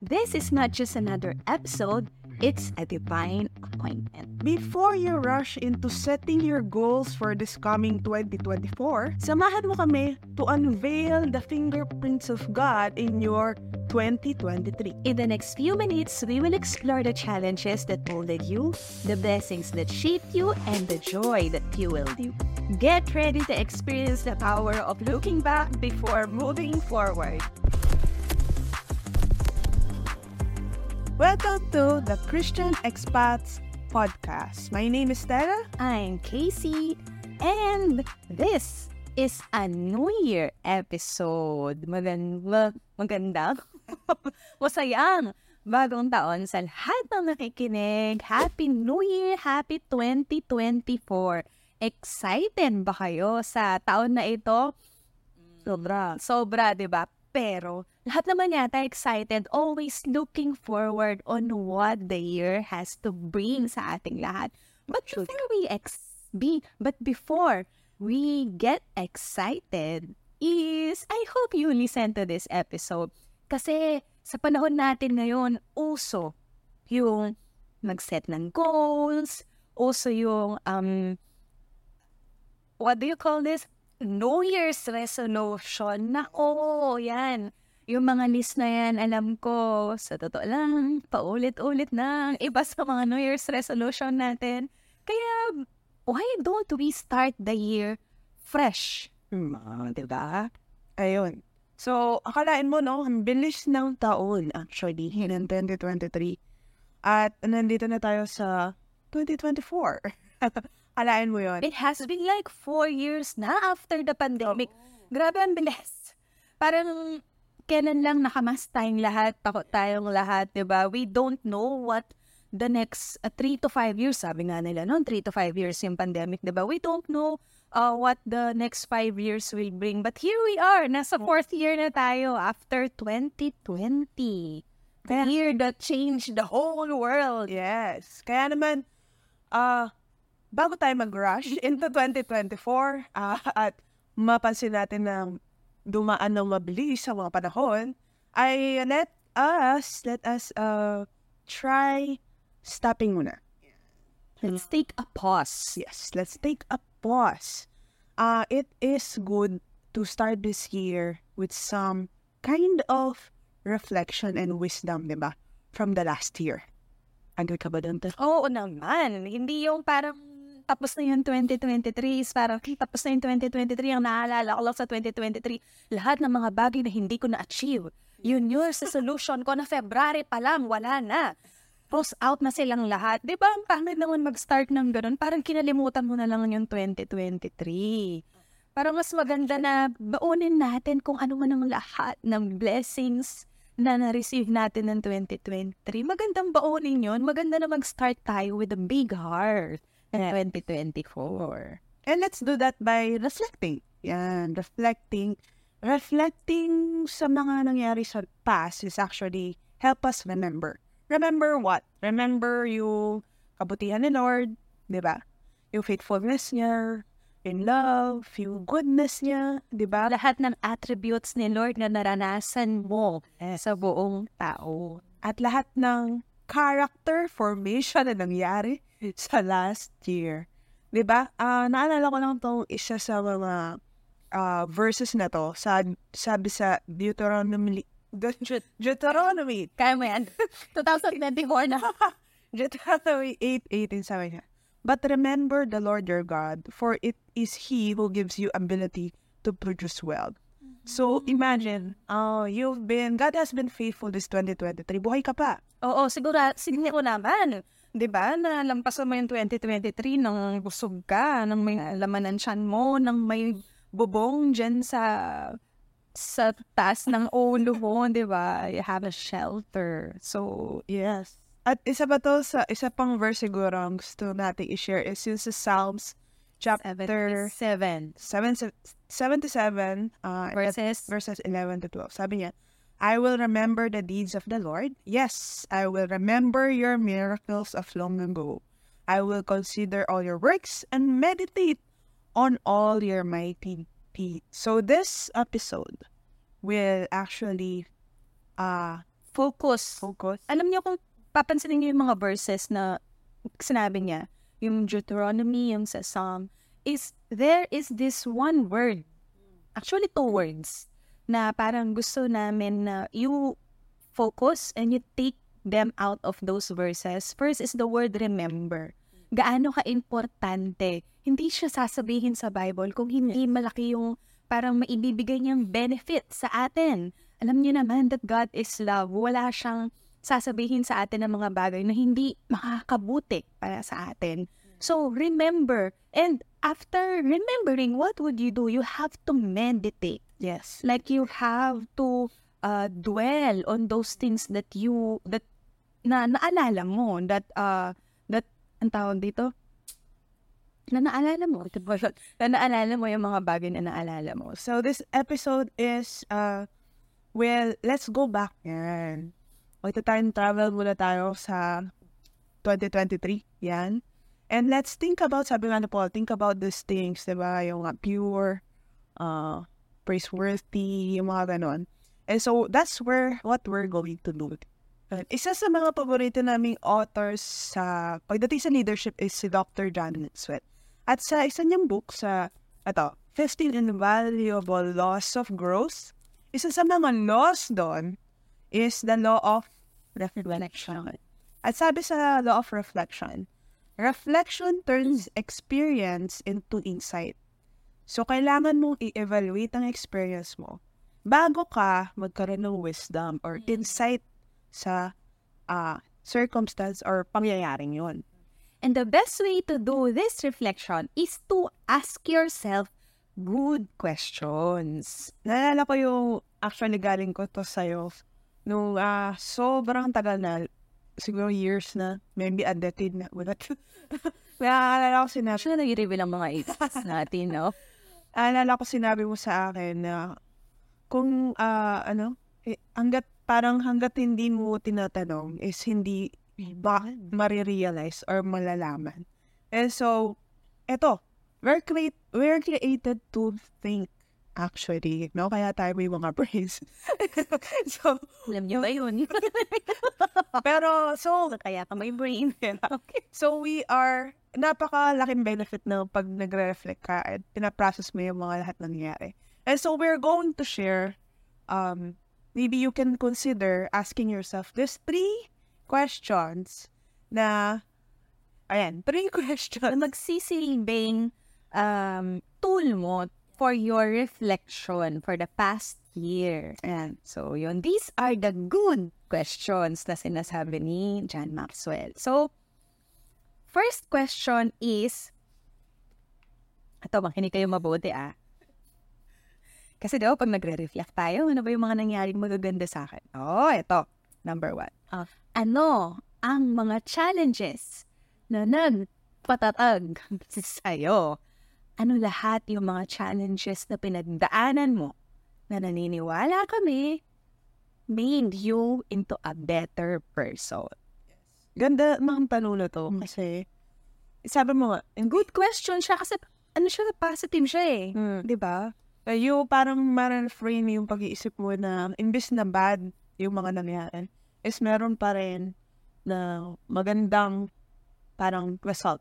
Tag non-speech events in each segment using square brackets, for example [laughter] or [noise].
This is not just another episode, it's a divine appointment. Before you rush into setting your goals for this coming 2024, samahan mo kami to unveil the fingerprints of God in your 2023. In the next few minutes, we will explore the challenges that molded you, the blessings that shaped you, and the joy that fueled you. Get ready to experience the power of looking back before moving forward. Welcome to the Christian Expats Podcast. My name is Stella. I'm Casey, and this is a New Year episode. Maganda, [laughs] maganda, masayang bagong taon sa lahat ng nakikinig. Happy New Year! Happy 2024! Excited ba kayo sa taon na ito? Sobra. Sobra, di ba? Pero, lahat naman yata excited, always looking forward on what the year has to bring sa ating lahat. But before we ex- be, but before we get excited, is I hope you listen to this episode. Kasi sa panahon natin ngayon, uso yung mag-set ng goals, uso yung, um, what do you call this? New Year's resolution. Nako, yan. Yung mga list na yan, alam ko, sa totoo lang, paulit-ulit na iba sa mga New Year's resolution natin. Kaya, why don't we start the year fresh? Hmm, diba? Ayun. So, akalain mo, no? Ang bilis ng taon, actually, [laughs] ng 2023. At nandito na tayo sa 2024. [laughs] Akalain mo yon. It has been like four years na after the pandemic. Grabe ang bilis. Parang kailan lang nakamas tayong lahat, takot tayong lahat, di ba? We don't know what the next uh, three to five years, sabi nga nila noon, three to five years yung pandemic, di ba? We don't know uh, what the next five years will bring. But here we are, nasa fourth year na tayo after 2020. The year that changed the whole world. Yes. Kaya naman, ah, bago tayo mag-rush [laughs] into 2024 ah, at mapansin natin na dumaan ng mabilis sa mga panahon, ay let us, let us uh, try stopping muna. Let's take a pause. Yes, let's take a pause. Uh, it is good to start this year with some kind of reflection and wisdom, di ba? From the last year. Agree ka ba dun? Oo naman. Hindi yung parang tapos na yung 2023 is parang "Hmm, tapos na yung 2023 ang naalala ko lang sa 2023 lahat ng mga bagay na hindi ko na-achieve. Yun yung resolution ko na February pa lang wala na. Cross out na silang lahat. Di ba ang pangit naman mag-start ng ganun? Parang kinalimutan mo na lang yung 2023 parang mas maganda na baunin natin kung ano man ang lahat ng blessings na na-receive natin ng 2023. Magandang baunin yun. Maganda na mag-start tayo with a big heart in 2024. And let's do that by reflecting. Yan, reflecting. Reflecting sa mga nangyari sa past is actually help us remember. Remember what? Remember yung kabutihan ni Lord, di ba? Yung faithfulness niya, yung love, yung goodness niya, di ba? Lahat ng attributes ni Lord na naranasan mo sa buong tao. At lahat ng character formation na nangyari sa last year. Di ba? Ah, naalala ko lang tong isa sa mga ah, verses na to. Sa, sabi sa Deuteronomy, Deut- Deuteronomy, Kaya mo yan. [laughs] 2024 na. [laughs] Deuteronomy 8.18 sabi niya, But remember the Lord your God, for it is He who gives you ability to produce wealth. So, imagine, oh, you've been, God has been faithful this 2023. Buhay ka pa. Oo, siguro, siguro naman. 'Di ba? Na lampasan mo yung 2023 nang busog ka, nang may laman ng tiyan mo, nang may bubong dyan sa sa taas ng ulo mo, 'di ba? You have a shelter. So, Yes. At isa pa to sa, isa pang verse siguro ang gusto natin i-share is yung sa Psalms chapter 77 7, 77 uh, verses verses 11 to 12. Sabi niya, I will remember the deeds of the Lord. Yes, I will remember your miracles of long ago. I will consider all your works and meditate on all your mighty deeds. So this episode will actually uh focus. Focus. Alam niyo kung papansinin niyo yung mga verses na sinabi niya, yung Deuteronomy, yung sa Psalm, is there is this one word, actually two words, na parang gusto namin na you focus and you take them out of those verses. First is the word remember. Gaano ka-importante. Hindi siya sasabihin sa Bible kung hindi malaki yung parang maibibigay niyang benefit sa atin. Alam niyo naman that God is love. Wala siyang sasabihin sa atin ng mga bagay na hindi makakabuti para sa atin. So, remember. And after remembering, what would you do? You have to meditate. Yes. Like you have to uh, dwell on those things that you, that na naalala mo, that, uh, that, ang tawag dito? Na naalala mo. [laughs] na naalala mo yung mga bagay na naalala mo. So this episode is, uh, well, let's go back. Yan. Magta-time travel muna tayo sa 2023. Yan. And let's think about, sabi nga na Paul, think about these things, di ba? Yung uh, pure, uh, praiseworthy, yung mga ganon. And so, that's where, what we're going to do. And isa sa mga paborito naming authors sa pagdating sa leadership is si Dr. John Sweat. At sa isa niyang book sa, ito, 15 Invaluable Laws of Growth, isa sa mga laws doon is the law of reflection. At sabi sa law of reflection, reflection turns experience into insight. So, kailangan mong i-evaluate ang experience mo bago ka magkaroon ng wisdom or insight sa uh, circumstance or pangyayaring yon. And the best way to do this reflection is to ask yourself good questions. Naalala ko yung actually galing ko to sa'yo nung uh, sobrang tagal na, siguro years na, maybe a decade na. Wala. [laughs] Naalala ko sinabi, Actually, nag-reveal ang mga ages natin, no? Naalala ko sinabi mo sa akin na kung uh, ano, eh, hanggat parang hanggat hindi mo tinatanong is hindi ba marirealize or malalaman. And so, eto, we're, create, we're created to think actually, no? Kaya tayo may mga [laughs] brains. so, Alam niyo ba yun? [laughs] pero, so, Kaya ka may brain. okay. [laughs] so we are, napakalaking benefit na pag nagre-reflect ka at pinaprocess mo yung mga lahat na nangyayari. And so, we're going to share, um, maybe you can consider asking yourself this three questions na, ayan, [laughs] three questions. Na magsisilbing um, tool mo for your reflection for the past year. Ayan. So, yun. These are the good questions na sinasabi ni John Maxwell. So, first question is, ito, makinig kayo mabuti ah. Kasi daw, pag nagre-reflect tayo, ano ba yung mga nangyaring magaganda sa akin? Oh, ito. Number one. Ah. Ano ang mga challenges na nagpatatag [laughs] sa'yo? Ano lahat yung mga challenges na pinagdaanan mo na naniniwala kami made you into a better person? Ganda ng tanong na to Mm. kasi sabi mo nga, Good question siya kasi ano siya, positive siya eh. Mm. Di ba? uh, yung parang ma-reframe yung pag-iisip mo na imbes na bad yung mga nangyari, is meron pa rin na magandang parang result.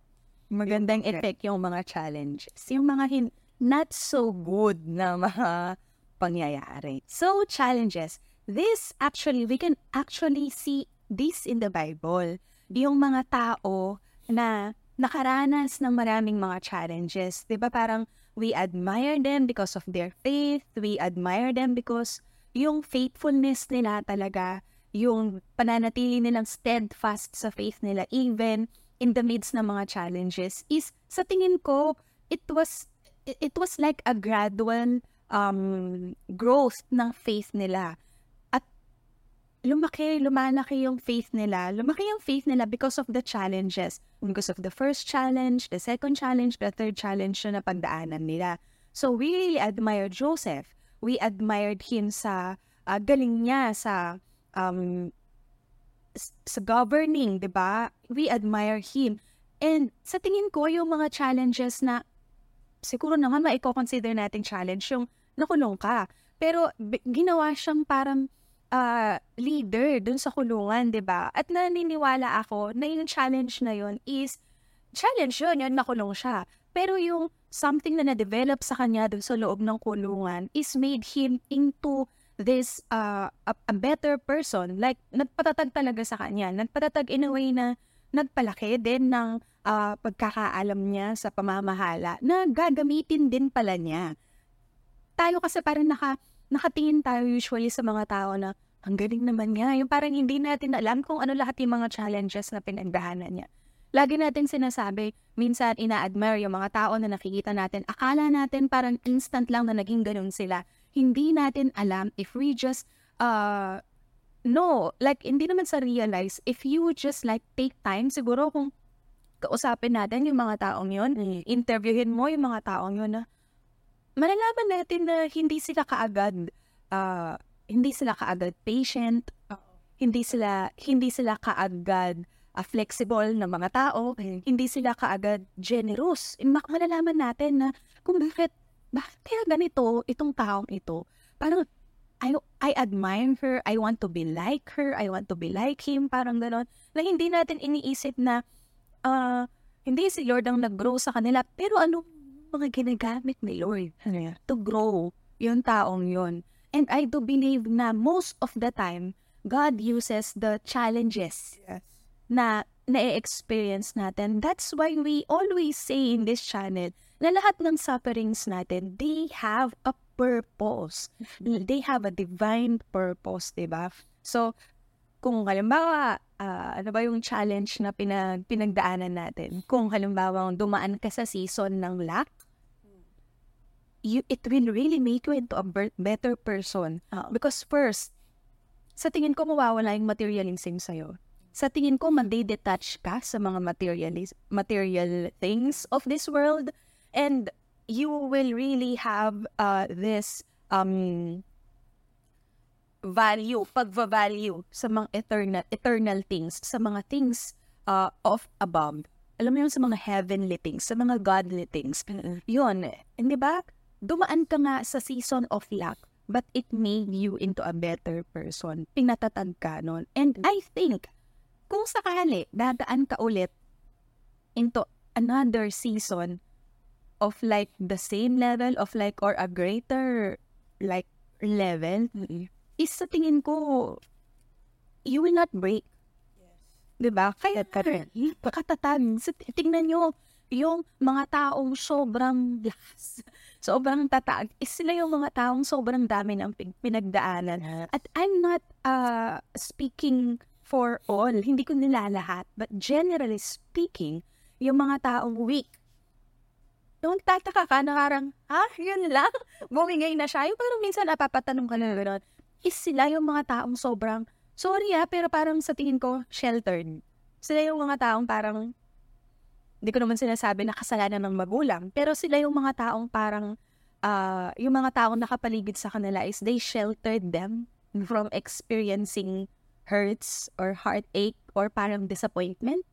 Magandang Okay. effect yung mga challenges. Yung mga hin- not so good na mga pangyayari. So, challenges. This actually, we can actually see this in the Bible. Yung mga tao na nakaranas ng maraming mga challenges. Di ba parang we admire them because of their faith. We admire them because yung faithfulness nila talaga, yung pananatili nilang steadfast sa faith nila even in the midst ng mga challenges is sa tingin ko it was it, was like a gradual um growth ng faith nila lumaki lumalaki yung faith nila lumaki yung faith nila because of the challenges because of the first challenge the second challenge the third challenge na napagdaanan nila so we really admired Joseph we admired him sa ah, galing niya sa um sa governing, 'di ba? We admire him. And sa tingin ko yung mga challenges na siguro naman maiko-consider nating challenge yung nakulong ka. Pero b- ginawa siyang parang ah, leader dun sa kulungan, 'di ba? At naniniwala ako na yung challenge na yun is challenge yun, yun nakulong siya. Pero yung something na na-develop sa kanya dun sa loob ng kulungan is made him into this uh, a, a better person. Like, nagpatatag talaga sa kanya. Nagpatatag in a way na nagpalaki din ng uh, pagkakaalam niya sa pamamahala na gagamitin din pala niya. Tayo kasi parang naka, nakatingin tayo usually sa mga tao na ang galing naman niya. Yung parang hindi natin alam kung ano lahat yung mga challenges na pinagdahanan niya. Lagi natin sinasabi, minsan ina-admire yung mga tao na nakikita natin. Akala natin parang instant lang na naging ganun sila. Hindi natin alam if we just, uh, no, like hindi naman sa realize, if you just like take time, siguro kung kausapin natin yung mga taong yun, interviewin mo yung mga taong yun na malalaman natin na hindi sila kaagad, uh, hindi sila kaagad patient, hindi sila hindi sila kaagad uh, flexible na mga tao, hindi sila kaagad generous. Malalaman natin na kung bakit, bakit kaya ganito itong taong ito. Parang, I, I admire her, I want to be like her, I want to be like him, parang ganon. Na hindi natin iniisip na, uh, hindi si Lord ang nag-grow sa kanila, pero ano mga ginagamit ni Lord to grow yung taong yon. And I do believe na most of the time, God uses the challenges Yes. na na-experience natin. That's why we always say in this channel na lahat ng sufferings natin, they have a purpose. They have a divine purpose, di ba? So, kung halimbawa, uh, ano ba yung challenge na pinag, pinagdaanan natin? Kung halimbawa dumaan ka sa season ng lack, you, it will really make you into a better person. Uh, because first, sa tingin ko mawawala yung materialism sa'yo sa tingin ko, madi-detach ka sa mga materialis material things of this world and you will really have uh, this um, value, pagva-value sa mga eternal, eternal things, sa mga things uh, of above. Alam mo yun, sa mga heavenly things, sa mga godly things. Yun, hindi ba? Dumaan ka nga sa season of luck, but it made you into a better person. Pinatatag ka nun. And I think, kung sakali dadaan ka ulit into another season of like the same level of like or a greater like level mm-hmm. is sa tingin ko you will not break. Yes. 'Di ba? Kaya pagkatatag. Tingnan niyo yung mga taong sobrang lakas, sobrang tatag, is sila yung mga taong sobrang dami ng pinagdaanan. At I'm not uh, speaking for all. Hindi ko nilalahat. But generally speaking, yung mga taong weak, don't tataka ka na parang, ha, yun lang? [laughs] Bumingay na siya. Yung parang minsan napapatanong ka na gano'n. Is sila yung mga taong sobrang, sorry ah, pero parang sa tingin ko, sheltered. Sila yung mga taong parang, hindi ko naman sinasabi na kasalanan ng magulang, pero sila yung mga taong parang, uh, yung mga taong nakapaligid sa kanila is they sheltered them from experiencing hurts or heartache or parang disappointment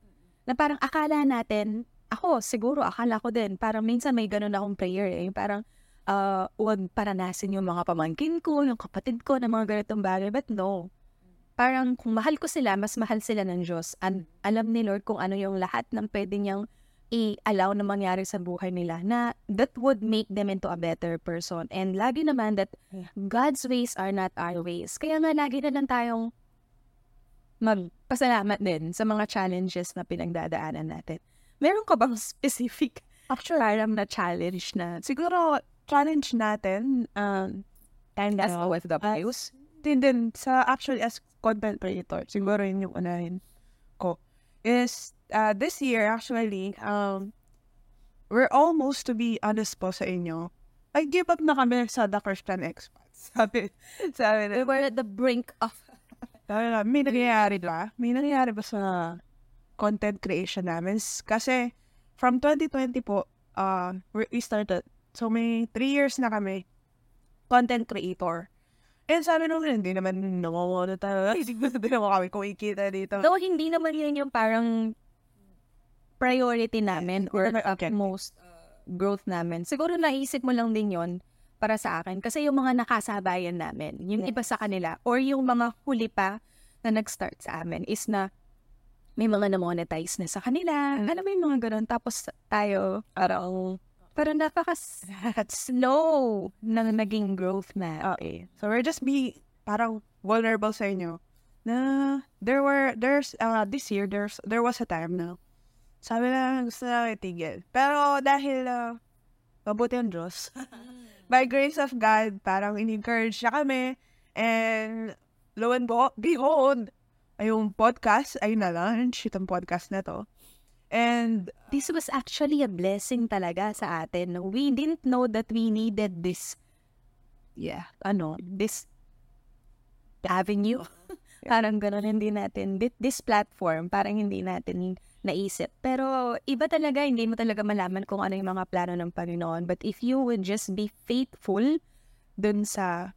na parang akala natin, ako siguro akala ko din, parang minsan may ganun akong prayer eh, parang uh, huwag paranasin yung mga pamangkin ko, yung kapatid ko na mga ganitong bagay, but no. Parang kung mahal ko sila, mas mahal sila ng Diyos. An- alam ni Lord kung ano yung lahat ng pwede niyang i-allow na mangyari sa buhay nila na that would make them into a better person. And lagi naman that God's ways are not our ways. Kaya nga lagi na lang tayong magpasalamat din sa mga challenges na pinagdadaanan natin. Meron ka bang [laughs] specific actual aram na challenge na siguro challenge natin um, and as uh, OFWs? Din din sa actually as content creator, siguro yun yung unahin ko is uh, this year actually um we're almost to be honest po sa inyo. I give up na kami sa The Christian Expats. [laughs] Sabi, sabi We were at the brink of [laughs] sabi na, may nangyayari ba? May nangyayari ba sa content creation namin? Kasi, from 2020 po, uh, we started. So, may 3 years na kami content creator. And sabi nung hindi naman tayo. [laughs] Hindi naman kami kumikita dito. Though, hindi naman yun yung parang priority namin or okay. most uh, growth namin. Siguro naisip mo lang din yon para sa akin. Kasi yung mga nakasabayan namin, yung iba sa kanila, or yung mga huli pa na nag-start sa amin is na may mga na-monetize na sa kanila. Alam mo yung mga ganun. Tapos tayo, parang, parang napaka-slow na naging growth na. Okay. So we're just be parang vulnerable sa inyo na there were there's uh, this year there's there was a time na sabi na gusto na itigil. Pero dahil uh, mabuti ang Diyos, [laughs] by grace of God, parang in-encourage siya kami and lo and behold, ay yung podcast, ay na lang, itong podcast na to. And This was actually a blessing talaga sa atin. We didn't know that we needed this, yeah, ano, this avenue. [laughs] parang ganun, hindi natin, thi- this platform, parang hindi natin naisip. Pero iba talaga, hindi mo talaga malaman kung ano yung mga plano ng Panginoon. But if you would just be faithful dun sa,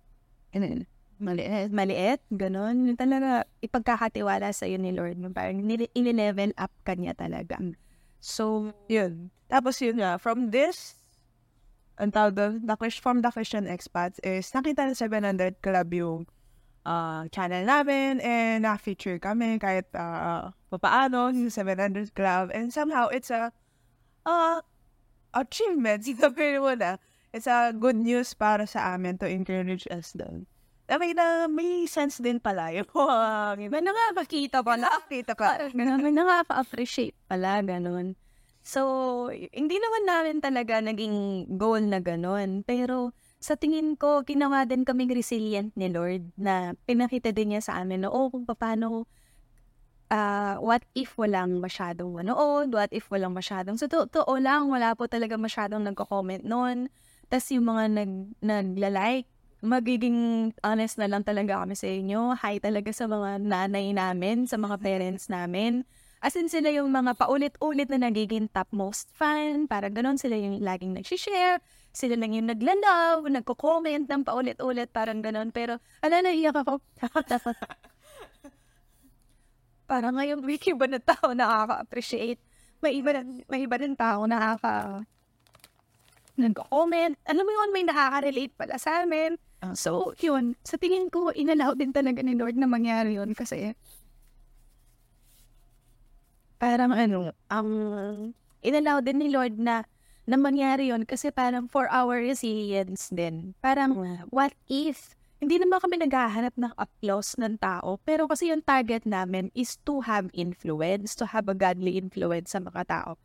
maliit, maliit, ganun, yun talaga, ipagkakatiwala sa ni Lord. Parang nile- level up ka niya talaga. So, yun. Tapos yun nga, from this, ang tawag doon, the, from the Christian expats is nakita ng 700 Club yung ah, channel namin and na-feature kami kahit uh, papaano yung 700 Club and somehow it's a uh, achievement. [laughs] Sinabi mo na. It's a good news para sa amin to encourage us doon. Mean, na may sense din pala yung [laughs] mga may nakakakita pala. nakakita ka. Ganun, may nakaka-appreciate pala, ganun. So, hindi naman namin talaga naging goal na ganun. Pero, sa tingin ko, ginawa din kaming resilient ni Lord na pinakita din niya sa amin na, oh, kung paano, ah, what if walang masyadong manood? What if walang masyadong, sa totoo lang, wala po talaga masyadong nagko-comment noon. Tapos yung mga nag, nagla-like, magiging honest na lang talaga kami sa inyo. Hi talaga sa mga nanay namin, sa mga parents namin. As in sila yung mga paulit-ulit na nagiging topmost fan. Parang ganon sila yung laging nagsishare. Sila lang yung nagla-love, nagko-comment ng paulit-ulit. Parang ganon. Pero, ala, naiyak ako. [laughs] Parang ngayon, may iba na tao nakaka-appreciate. May iba, na- may iba ng tao nakaka nag-comment. Alam mo yun, may nakaka-relate pala sa amin. So, yun. Sa tingin ko, inalaw din talaga ni Lord na mangyari yun kasi parang ano, ang inalaw din ni Lord na na mangyari yun kasi parang for our resilience din. Parang, what if? Hindi naman kami naghahanap ng applause ng tao, pero kasi yung target namin is to have influence, to have a godly influence sa mga tao.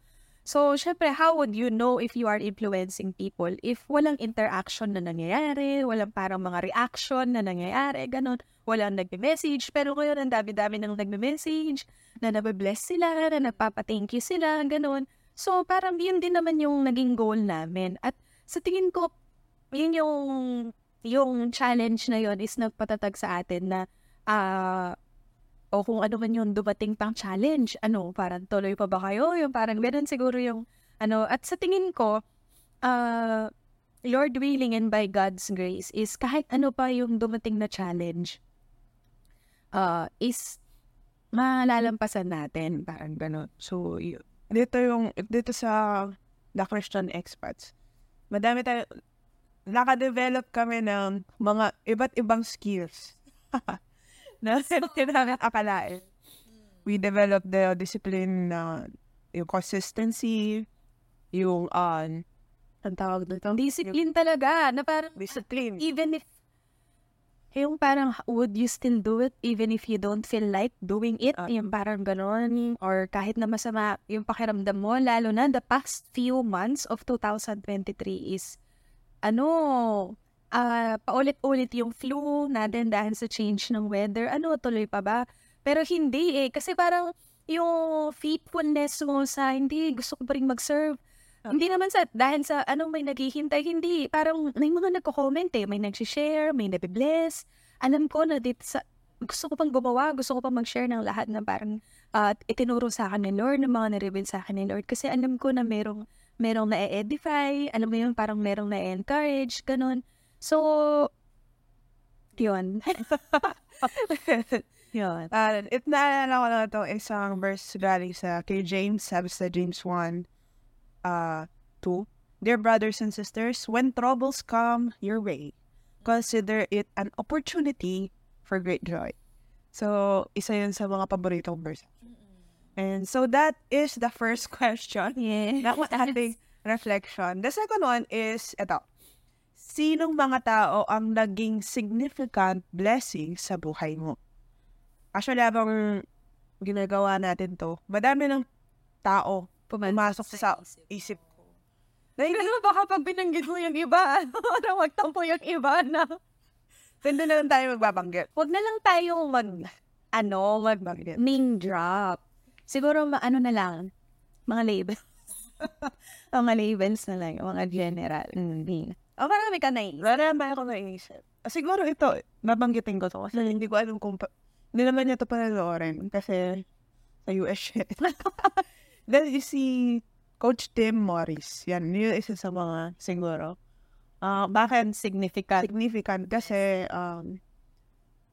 So, syempre, how would you know if you are influencing people if walang interaction na nangyayari, walang parang mga reaction na nangyayari, ganun, walang nagme-message, pero ngayon ang dami-dami nang nagme-message, na nabe-bless sila, na nagpapa-thank you sila, ganun. So, parang yun din naman yung naging goal namin. At sa tingin ko, yun yung, yung challenge na yun is nagpatatag sa atin na, ah, o kung ano man yung dumating pang challenge, ano, parang tuloy pa ba kayo? Yung parang ganun siguro yung, ano, at sa tingin ko, uh, Lord willing and by God's grace is kahit ano pa yung dumating na challenge, uh, is malalampasan natin, parang ganun. So, y- dito yung, dito sa The Christian Expats, madami tayo, nakadevelop kami ng mga iba't ibang skills [laughs] na hindi namin akalain. We developed the discipline na yung consistency, yung, uh, ang tawag dito? Discipline talaga, na parang Discipline. even if yung parang would you still do it even if you don't feel like doing it Ah. yung parang ganon or kahit na masama yung pakiramdam mo lalo na the past few months of 2023 is ano ah paulit-ulit yung flu natin dahil sa change ng weather ano tuloy pa ba pero hindi eh kasi parang yung faithfulness mo sa hindi gusto ko pa rin mag-serve hindi naman sa, dahil sa anong may naghihintay, hindi. Parang may mga nagko-comment eh, may nag-share, may nabibless. Alam ko na dito sa, gusto ko pang gumawa, gusto ko pang mag-share ng lahat na parang at itinuro sa akin ni Lord, ng mga na-reveal sa akin ni Lord. Kasi alam ko na merong, merong na-edify, alam mo yun, parang merong na-encourage, ganun. So, yun. [laughs] yun. Uh, it naalala ko lang ito, isang verse galing sa kay James, sabi sa James 1, uh, 2. Dear brothers and sisters, when troubles come your way, consider it an opportunity for great joy. So, isa yun sa mga paboritong verse. And so that is the first [laughs] question. Yeah. That was ating reflection. The second one is, ito. Sinong mga tao ang naging significant blessing sa buhay mo? Actually, habang ginagawa natin to, madami ng tao pumasok sa isip ko. Dahil ano, baka pag binanggit mo yung iba, [laughs] ano, magtampo yung iba na. Hindi na lang tayo magbabanggit. Huwag na lang tayong mag, ano, mag name drop. Siguro, ma- ano na lang, mga labels. [laughs] mga labels na lang, mga general. Mm. O, marami ka na eh. Wala ba ako naisip? Ah, Siguro ito, babanggitin ko to kasi hindi ko alam kung pa- hindi naman niya to panaloorin kasi sa US siya. [laughs] Then is si Coach Tim Morris. Yan, yun isa sa mga siguro. Ah, bakit Significant. significant? Kasi um,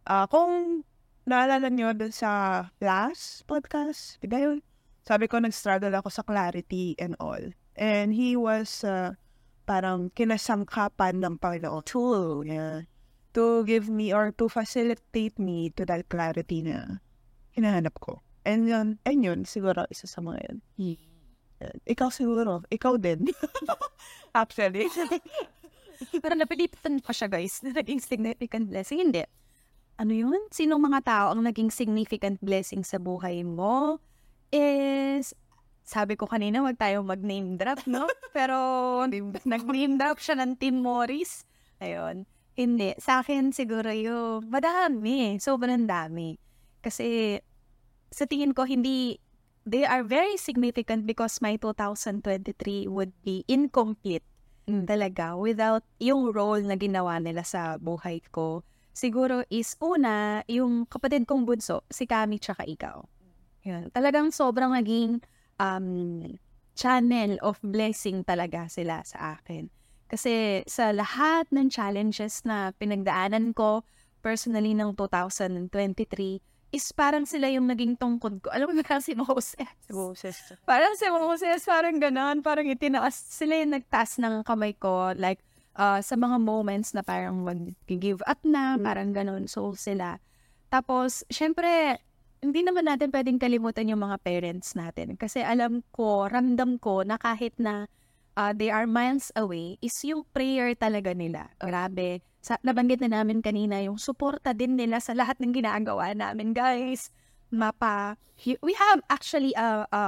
ah kung naalala niyo dun sa last podcast, di ba yun? Sabi ko, nag-struggle ako sa clarity and all. And he was uh, parang kinasangkapan ng Panginoon. Tool, yeah. To give me or to facilitate me to that clarity na hinahanap ko. And yun, and yun, siguro isa sa mga yun. Yan. Ikaw siguro, ikaw din. [laughs] Actually. [laughs] Pero napilitan pa siya, guys, na [laughs] naging significant blessing. Hindi. Ano yun? Sinong mga tao ang naging significant blessing sa buhay mo? Is, sabi ko kanina, wag tayo mag-name drop, no? [laughs] Pero, nag-name drop siya ng Tim Morris. Ayun. Hindi. Sa akin, siguro yung, madami. Sobrang dami. Kasi, sa tingin ko, hindi, they are very significant because my 2023 would be incomplete talaga without yung role na ginawa nila sa buhay ko. Siguro is una, yung kapatid kong bunso, si Kami tsaka ikaw. Yun. Talagang sobrang naging um, channel of blessing talaga sila sa akin. Kasi sa lahat ng challenges na pinagdaanan ko personally ng 2023, is parang sila yung naging tungkod ko. Alam mo [laughs] ba si Moses? Moses. Parang si Moses, parang ganon. Parang itinaas, sila yung nagtaas ng kamay ko. Like, uh, sa mga moments na parang mag-give up na, parang ganon. So, sila. Tapos, syempre, hindi naman natin pwedeng kalimutan yung mga parents natin. Kasi alam ko, ramdam ko na kahit na uh, they are miles away, is yung prayer talaga nila. Grabe. Sa, nabanggit na namin kanina, yung suporta din nila sa lahat ng ginagawa namin, guys. Mapa, we have actually a, a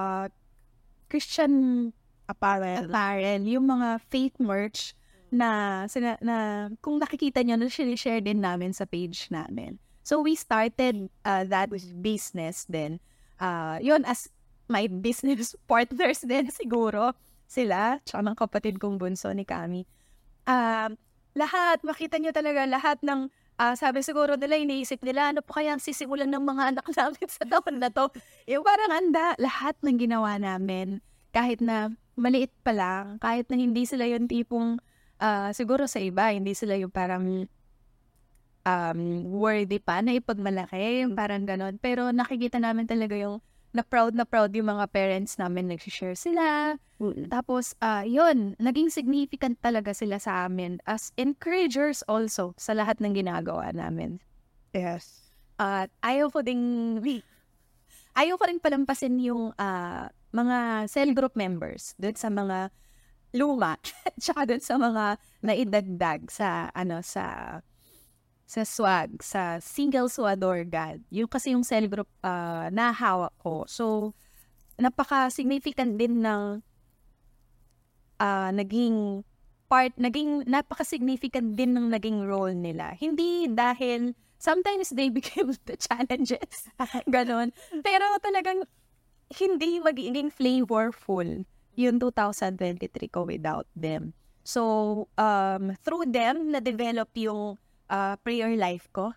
Christian Apparel. apparel, yung mga faith merch na, sina, na kung nakikita nyo, na share din namin sa page namin. So, we started uh, that business din. Uh, yun, as my business [laughs] partners din siguro, sila, tsaka ng kapatid kong bunso ni Kami. Um, lahat, makita nyo talaga, lahat ng, ah, sabi siguro nila, iniisip nila, ano po kaya ang sisimulan ng mga anak [laughs] namin sa taon na to? Yung parang anda, lahat ng ginawa namin, kahit na maliit pa lang, kahit na hindi sila yung tipong, ah, siguro sa iba, hindi sila yung parang um, worthy pa na ipagmalaki, yung parang ganon. Pero nakikita namin talaga yung na proud na proud yung mga parents namin, nagsishare sila, tapos, ah yun, naging significant talaga sila sa amin as encouragers also sa lahat ng ginagawa namin. Yes. At ayaw ko ding, ayaw ko rin palampasin yung ah, mga cell group members doon sa mga luma, [laughs] tsaka doon sa mga naidagdag sa, ano, sa, sa swag, sa single swador God. Yung kasi yung cell group ah, na hawak ko. So, napaka-significant din ng ah naging part, naging napaka-significant din ng naging role nila. Hindi dahil sometimes they [laughs] became the challenges. [laughs] Ganon. Pero talagang hindi magiging flavorful yung 2023 ko without them. So, um, through them, na-develop yung uh, prayer life ko.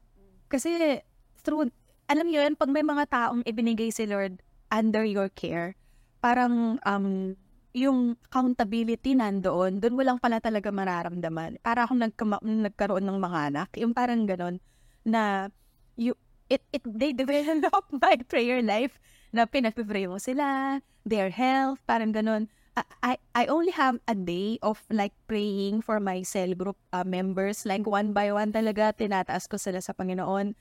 Kasi, through, alam niyo yun, pag may mga taong ibinigay si Lord under your care, parang um, yung accountability nandoon, doon mo pala talaga mararamdaman. Para akong nagkama- nagkaroon ng mga anak, yung parang ganon, na you, it, it, they develop [laughs] my prayer life na pinagpipray mo sila, their health, parang ganon. I, I only have a day of like praying for my cell group uh, members. Like one by one talaga, tinataas ko sila sa Panginoon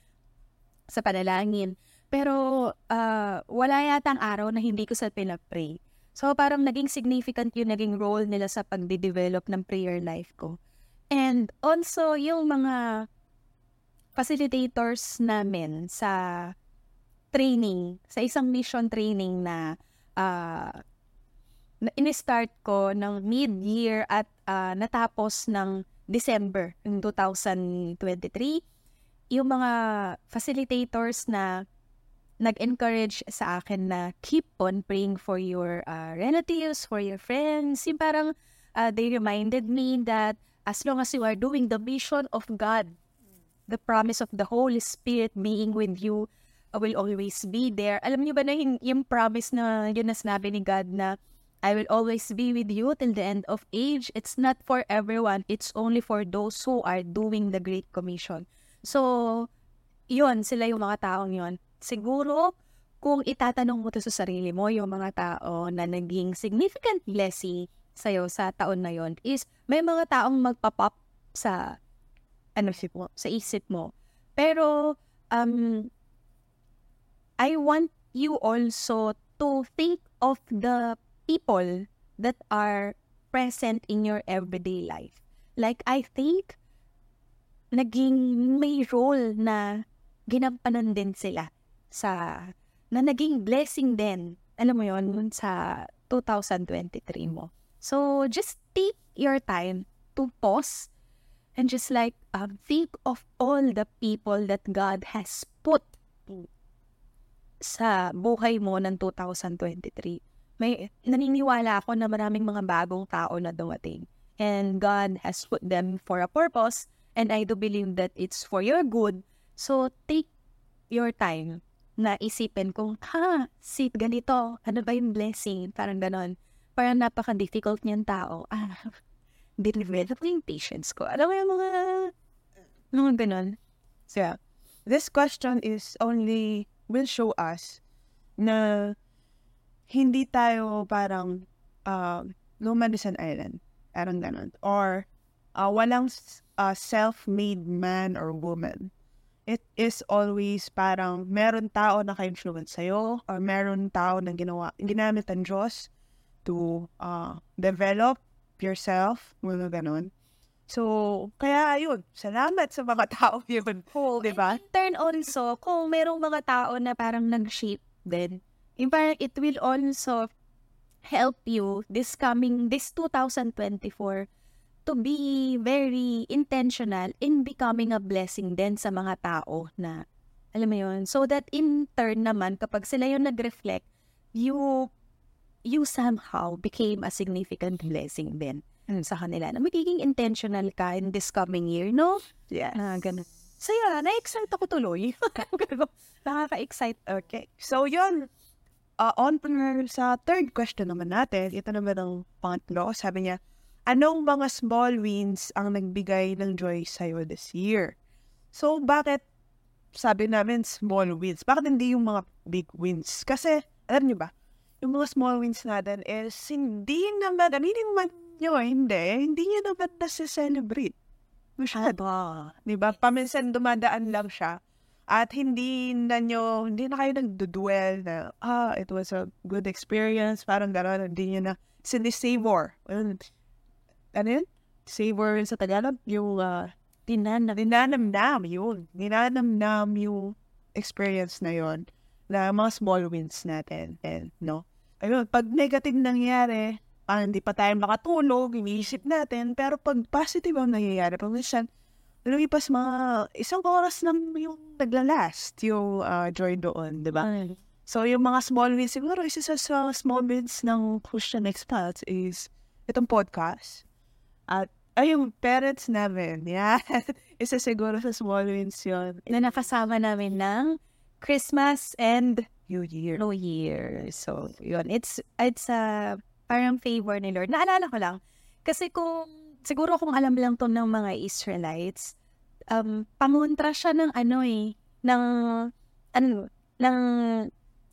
sa panalangin. Pero uh, wala yata ang araw na hindi ko sa pinapray. So parang naging significant yung naging role nila sa pagde-develop ng prayer life ko. And also yung mga facilitators namin sa training, sa isang mission training na uh, in-start ko ng mid-year at uh, natapos ng December ng 2023. Yung mga facilitators na nag-encourage sa akin na keep on praying for your uh, relatives, for your friends. Yung parang uh, they reminded me that as long as you are doing the mission of God, the promise of the Holy Spirit being with you uh, will always be there. Alam niyo ba na yung, yung promise na yun na sinabi ni God na I will always be with you till the end of age. It's not for everyone. It's only for those who are doing the Great Commission. So, yun, sila yung mga taong yun siguro kung itatanong mo to sa sarili mo, yung mga tao na naging significant blessing sa'yo sa taon na yon is may mga taong magpapop sa ano mo, sa isip mo. Pero um I want you also to think of the people that are present in your everyday life. Like I think naging may role na ginampanan din sila sa na naging blessing din, alam mo yon sa 2023 mo. So, just take your time to pause and just like um, think of all the people that God has put sa buhay mo ng 2023. May naniniwala ako na maraming mga bagong tao na dumating. And God has put them for a purpose and I do believe that it's for your good. So take your time na isipin kung, ha, si ganito, ano ba yung blessing? Parang ganon. Parang napaka-difficult niyang tao. [laughs] Ah, develop yung patience ko. Alam mo yung mga, mga ganon. So, yeah. This question is only, will show us na hindi tayo parang uh, no man is an island. Parang ganon. Or uh, walang uh, self-made man or woman it is always parang meron tao na ka-influence sa'yo or meron tao na ginawa, ginamit ang Diyos to uh, develop yourself, mga ganun. So, kaya ayun, salamat sa mga [laughs] tao yun. Oh, di ba? turn also, kung merong mga tao na parang nag-shape din, yung parang it will also help you this coming, this 2024, to be very intentional in becoming a blessing din sa mga tao na, alam mo yun, so that in turn naman, kapag sila yung nag-reflect, you, you somehow became a significant blessing din sa kanila na magiging intentional ka in this coming year, no? Yes. Na ganun. So yun, na-excite ako tuloy. [laughs] Nakaka-excite. Okay. So yun, uh, on sa third question naman natin, ito naman ang pangatlo, sabi niya, anong mga small wins ang nagbigay ng joy sa'yo this year? So, bakit sabi namin small wins? Bakit hindi yung mga big wins? Kasi, alam niyo ba, yung mga small wins natin is hindi naman, hindi naman nyo, hindi, hindi nyo naman nasa-celebrate. Masyado. Di ba? Paminsan dumadaan lang siya. At hindi na nyo, hindi na kayo nagdudwell na, ah, it was a good experience, parang gano'n, hindi nyo na sinisavor ano yun? Savor sa Tagalog, yung uh, dinanam, dinanamnam yun. Dinanamnam yung experience na yun na mga small wins natin. And, no? Ayun, pag negative nangyari, parang hindi pa tayo makatulog, iniisip natin, pero pag positive ang nangyayari, pag minsan, lumipas mga isang oras lang yung naglalast yung uh, joy doon, di ba? So, yung mga small wins, siguro isa sa small wins ng Christian Expats is itong podcast. At ay, yung parents namin, [laughs] yeah. Isa siguro sa small wins yun. Na nakasama namin ng Christmas and New Year. New Year. So, yun. It's, it's a parang favor ni Lord. Naalala ko lang. Kasi kung, siguro kung alam lang to ng mga Israelites, um, pangontra siya ng ano eh, ng, ano, ng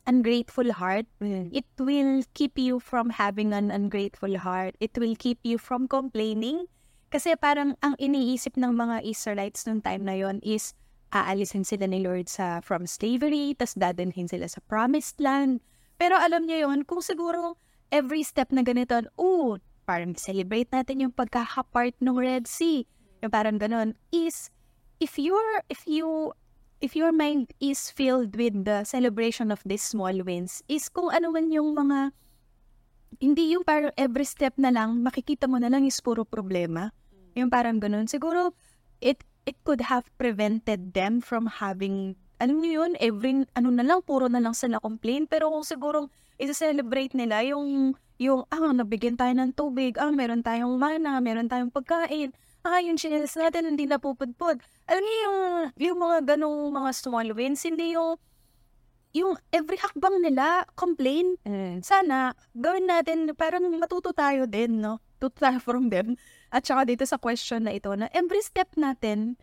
ungrateful heart. It will keep you from having an ungrateful heart. It will keep you from complaining. Kasi parang ang iniisip ng mga Israelites nung time na yon is aalisin sila ni Lord sa from slavery, tas dadalhin sila sa promised land. Pero alam niyo yon kung siguro every step na ganito, oh, parang celebrate natin yung pagkaka-part ng Red Sea. Yung parang ganon is if you're if you if your mind is filled with the celebration of these small wins is kung ano man yung mga hindi yung parang every step na lang makikita mo na lang is puro problema. Yung parang ganun. Siguro, it it could have prevented them from having, alam niyo yun, every, ano na lang, puro na lang sila complain. Pero kung siguro, isa-celebrate nila yung, yung, ah, nabigyan tayo ng tubig, ah, meron tayong mana, meron tayong pagkain, ah, yung chinelas natin, hindi napupudpod. Alam niyo yung, yung mga ganong mga small wins, hindi yung, yung every hakbang nila, complain. Sana, gawin natin, parang matuto tayo din, no? Tuto tayo from them. At saka dito sa question na ito, na every step natin,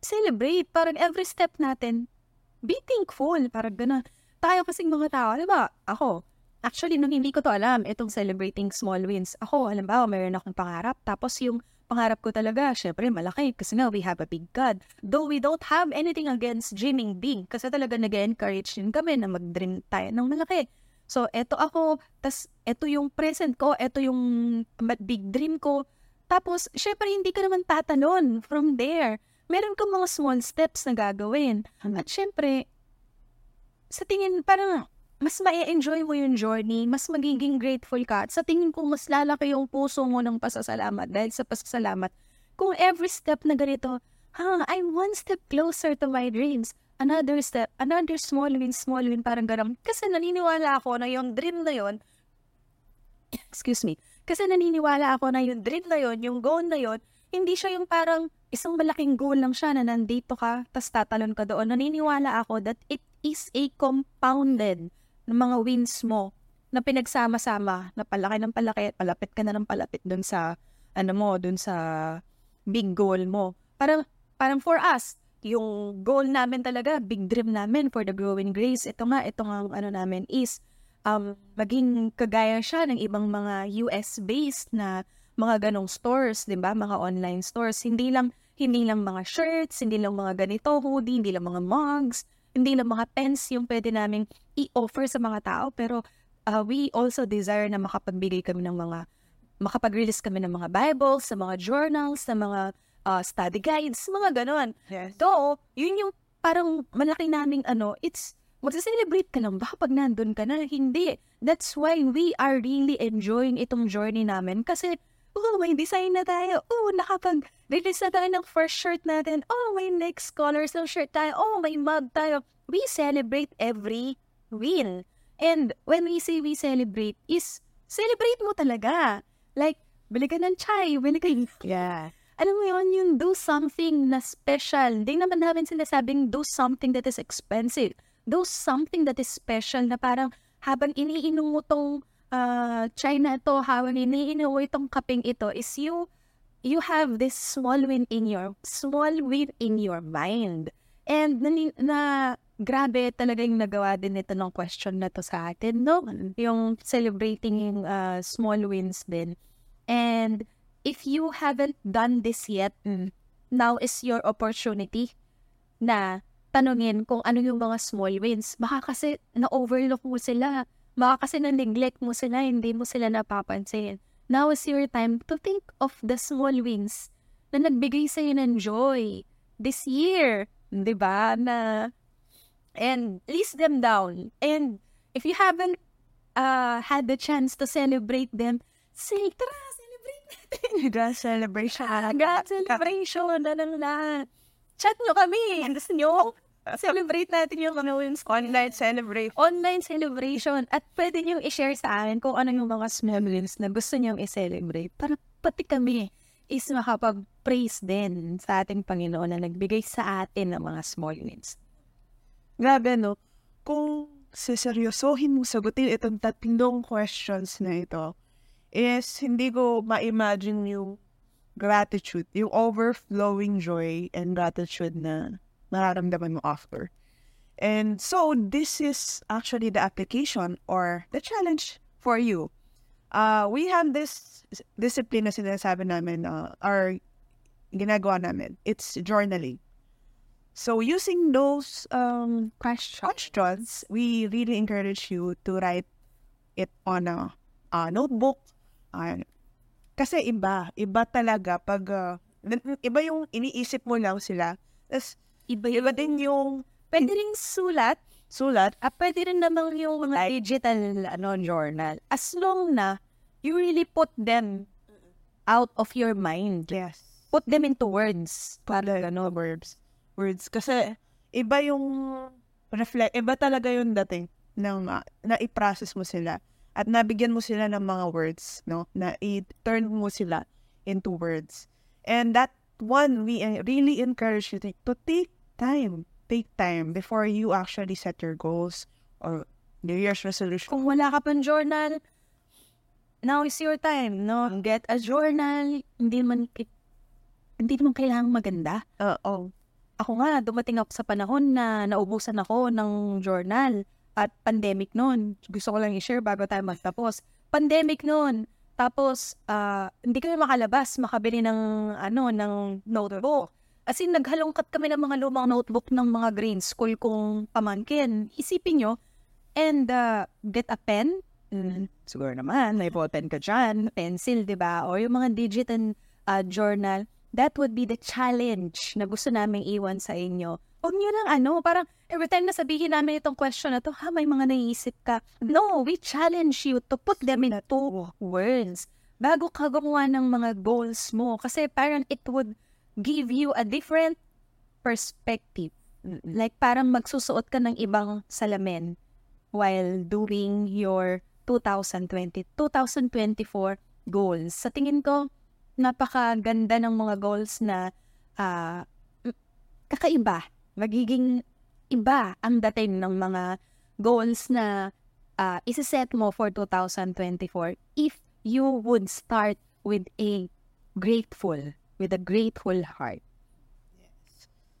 celebrate. Parang every step natin, be thankful. Parang gano'n. Tayo kasing mga tao, di ba? Ako, actually, nung hindi ko to alam, itong celebrating small wins. Ako, alam ba, mayroon akong pangarap. Tapos yung pangarap ko talaga, syempre, malaki. Kasi nga, we have a big God. Though we don't have anything against dreaming big. Kasi talaga nag-encourage din kami na mag-dream tayo ng malaki. So, eto ako, tas eto yung present ko, eto yung big dream ko. Tapos, syempre, hindi ka naman tatalon from there. Meron kang mga small steps na gagawin. At syempre, sa tingin, parang mas ma-enjoy mo yung journey, mas magiging grateful ka. At sa tingin ko, mas lalaki yung puso mo ng pasasalamat dahil sa pasasalamat. Kung every step na ganito, ha, I'm one step closer to my dreams. Another step, another small win, small win, parang ganun. Kasi naniniwala ako na yung dream na yon [coughs] excuse me, kasi naniniwala ako na yung dream na yon, yung goal na yon, hindi siya yung parang isang malaking goal lang siya na nandito ka, tas tatalon ka doon. Naniniwala ako that it is a compounded ng mga wins mo na pinagsama-sama, na palaki ng palaki, palapit ka na ng palapit doon sa, ano mo, doon sa big goal mo. Parang, parang for us, yung goal namin talaga, big dream namin for the growing grace, ito nga, ito nga ano namin is, um, maging kagaya siya ng ibang mga US-based na mga ganong stores, 'di ba? Mga online stores. Hindi lang hindi lang mga shirts, hindi lang mga ganito, hoodie, hindi lang mga mugs, hindi lang mga pens yung pwede naming i-offer sa mga tao, pero uh, we also desire na makapagbigay kami ng mga makapag-release kami ng mga Bibles, sa mga journals, sa mga uh, study guides, mga ganon. Yes. So, yun yung parang malaki naming ano, it's Magsa-celebrate ka lang ba kapag nandun ka na? Hindi. That's why we are really enjoying itong journey namin kasi oh, may design na tayo. Oh, nakapag-release na tayo ng first shirt natin. Oh, may next colors ng shirt tayo. Oh, may mug tayo. We celebrate every win. And when we say we celebrate is celebrate mo talaga. Like, bili ka ng chai, bili ka [laughs] Yeah. alam mo yun, yung do something na special. Hindi naman namin sinasabing do something that is expensive do something that is special na parang habang iniinom mo tong uh, China to, habang iniinom itong kaping ito, is you you have this small win in your small win in your mind. And na, na grabe talaga yung nagawa din ito ng question na to sa atin, no? Yung celebrating yung uh, small wins din. And if you haven't done this yet, now is your opportunity na tanungin kung ano yung mga small wins. Baka kasi na-overlook mo sila. Baka kasi na-neglect mo sila, hindi mo sila napapansin. Now is your time to think of the small wins na nagbigay sa'yo ng joy this year. Di ba? Na, and list them down. And if you haven't uh, had the chance to celebrate them, say, tara, celebrate natin. [laughs] God celebration. God celebration na lang lahat. Chat nyo kami. Gusto nyo? Celebrate natin yung mga wins. Online celebrate. Online celebration. At pwede nyo i-share sa amin kung ano yung mga small wins na gusto nyo i-celebrate. Para pati kami is makapag-praise din sa ating Panginoon na nagbigay sa atin ng mga small wins. Grabe, no? Kung siseryosohin mo sagutin itong tatlong questions na ito, is hindi ko ma-imagine yung gratitude, yung overflowing joy and gratitude na nararamdaman mo after. And so this is actually the application or the challenge for you. Uh, we have this discipline na sinasabi namin, uh, or ginagawa namin. It's journaling. So using those um, questions, we really encourage you to write it on a, a notebook. Uh, kasi iba, iba talaga pag uh, iba yung iniisip mo lang sila. Tapos Iba iba din yung Pwede rin sulat. sulat. Ah, pwede rin naman yung mga digital ano, journal. As long na you really put them out of your mind. Yes. Put them into words. Para ano, verbs. Words. Kasi iba yung reflect, iba talaga yung dating ng uh, na i-process mo sila at nabigyan mo sila ng mga words, no? Na i-turn mo sila into words. And that one, we uh, really encourage you to, to take time. Take time before you actually set your goals or New Year's resolution. kung wala ka pang journal, now is your time, no? Get a journal. Hindi man, hindi naman kailangan maganda. Uh, oh. Ako nga, dumating ako sa panahon na naubusan ako ng journal at pandemic noon. Gusto ko lang i-share bago tayo magtapos. Pandemic noon. Tapos, ah, hindi kami makalabas, makabili ng, ano, ng notebook. As in, naghalongkat kami ng mga lumang notebook ng mga grade school kong pamangkin. Isipin nyo, and uh, get a pen. Mm, siguro naman, may ballpen ka dyan, pencil, di ba? Or yung mga digital uh, journal. That would be the challenge na gusto naming iwan sa inyo. Huwag nyo lang ano, parang every time na sabihin namin itong question na to, ha, may mga naiisip ka. No, we challenge you to put them into words bago ka gumawa ng mga goals mo. Kasi parang it would give you a different perspective. Like parang magsusuot ka ng ibang salamin while doing your 2020, 2024 goals. Sa tingin ko, napakaganda ng mga goals na mm, kakaiba. Magiging iba ang dating ng mga goals na uh, isiset mo for 2024 if you would start with a grateful, with a grateful heart.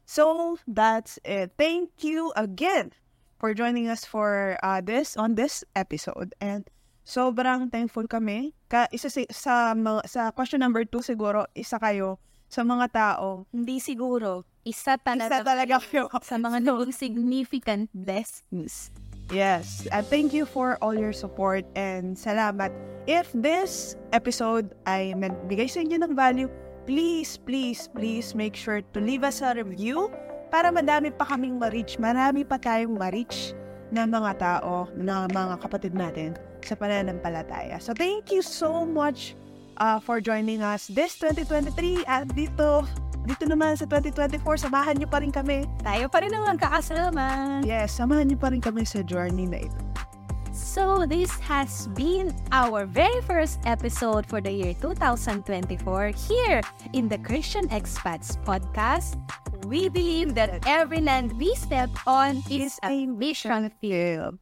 So that's it. Thank you again for joining us for uh, this on this episode and sobrang thankful kami. Ka isa sa mga- sa question number two siguro isa kayo sa mga tao. Hindi siguro, isa talaga, Isa talaga kayo. sa mga [laughs] naging significant blessings. Yes, and thank you for all your support and salamat. If this episode ay nagbigay sa inyo ng value, please, please, please make sure to leave us a review para madami pa kaming ma-reach, marami pa tayong ma-reach na mga tao, na mga kapatid natin sa pananampalataya. So thank you so much uh, for joining us this 2023 at dito dito naman sa 2024, samahan niyo pa rin kami. Tayo pa rin ang magkakasama. Yes, samahan niyo pa rin kami sa journey na ito. So, this has been our very first episode for the year 2024 here in the Christian Expats podcast. We believe that every land we step on is a mission field.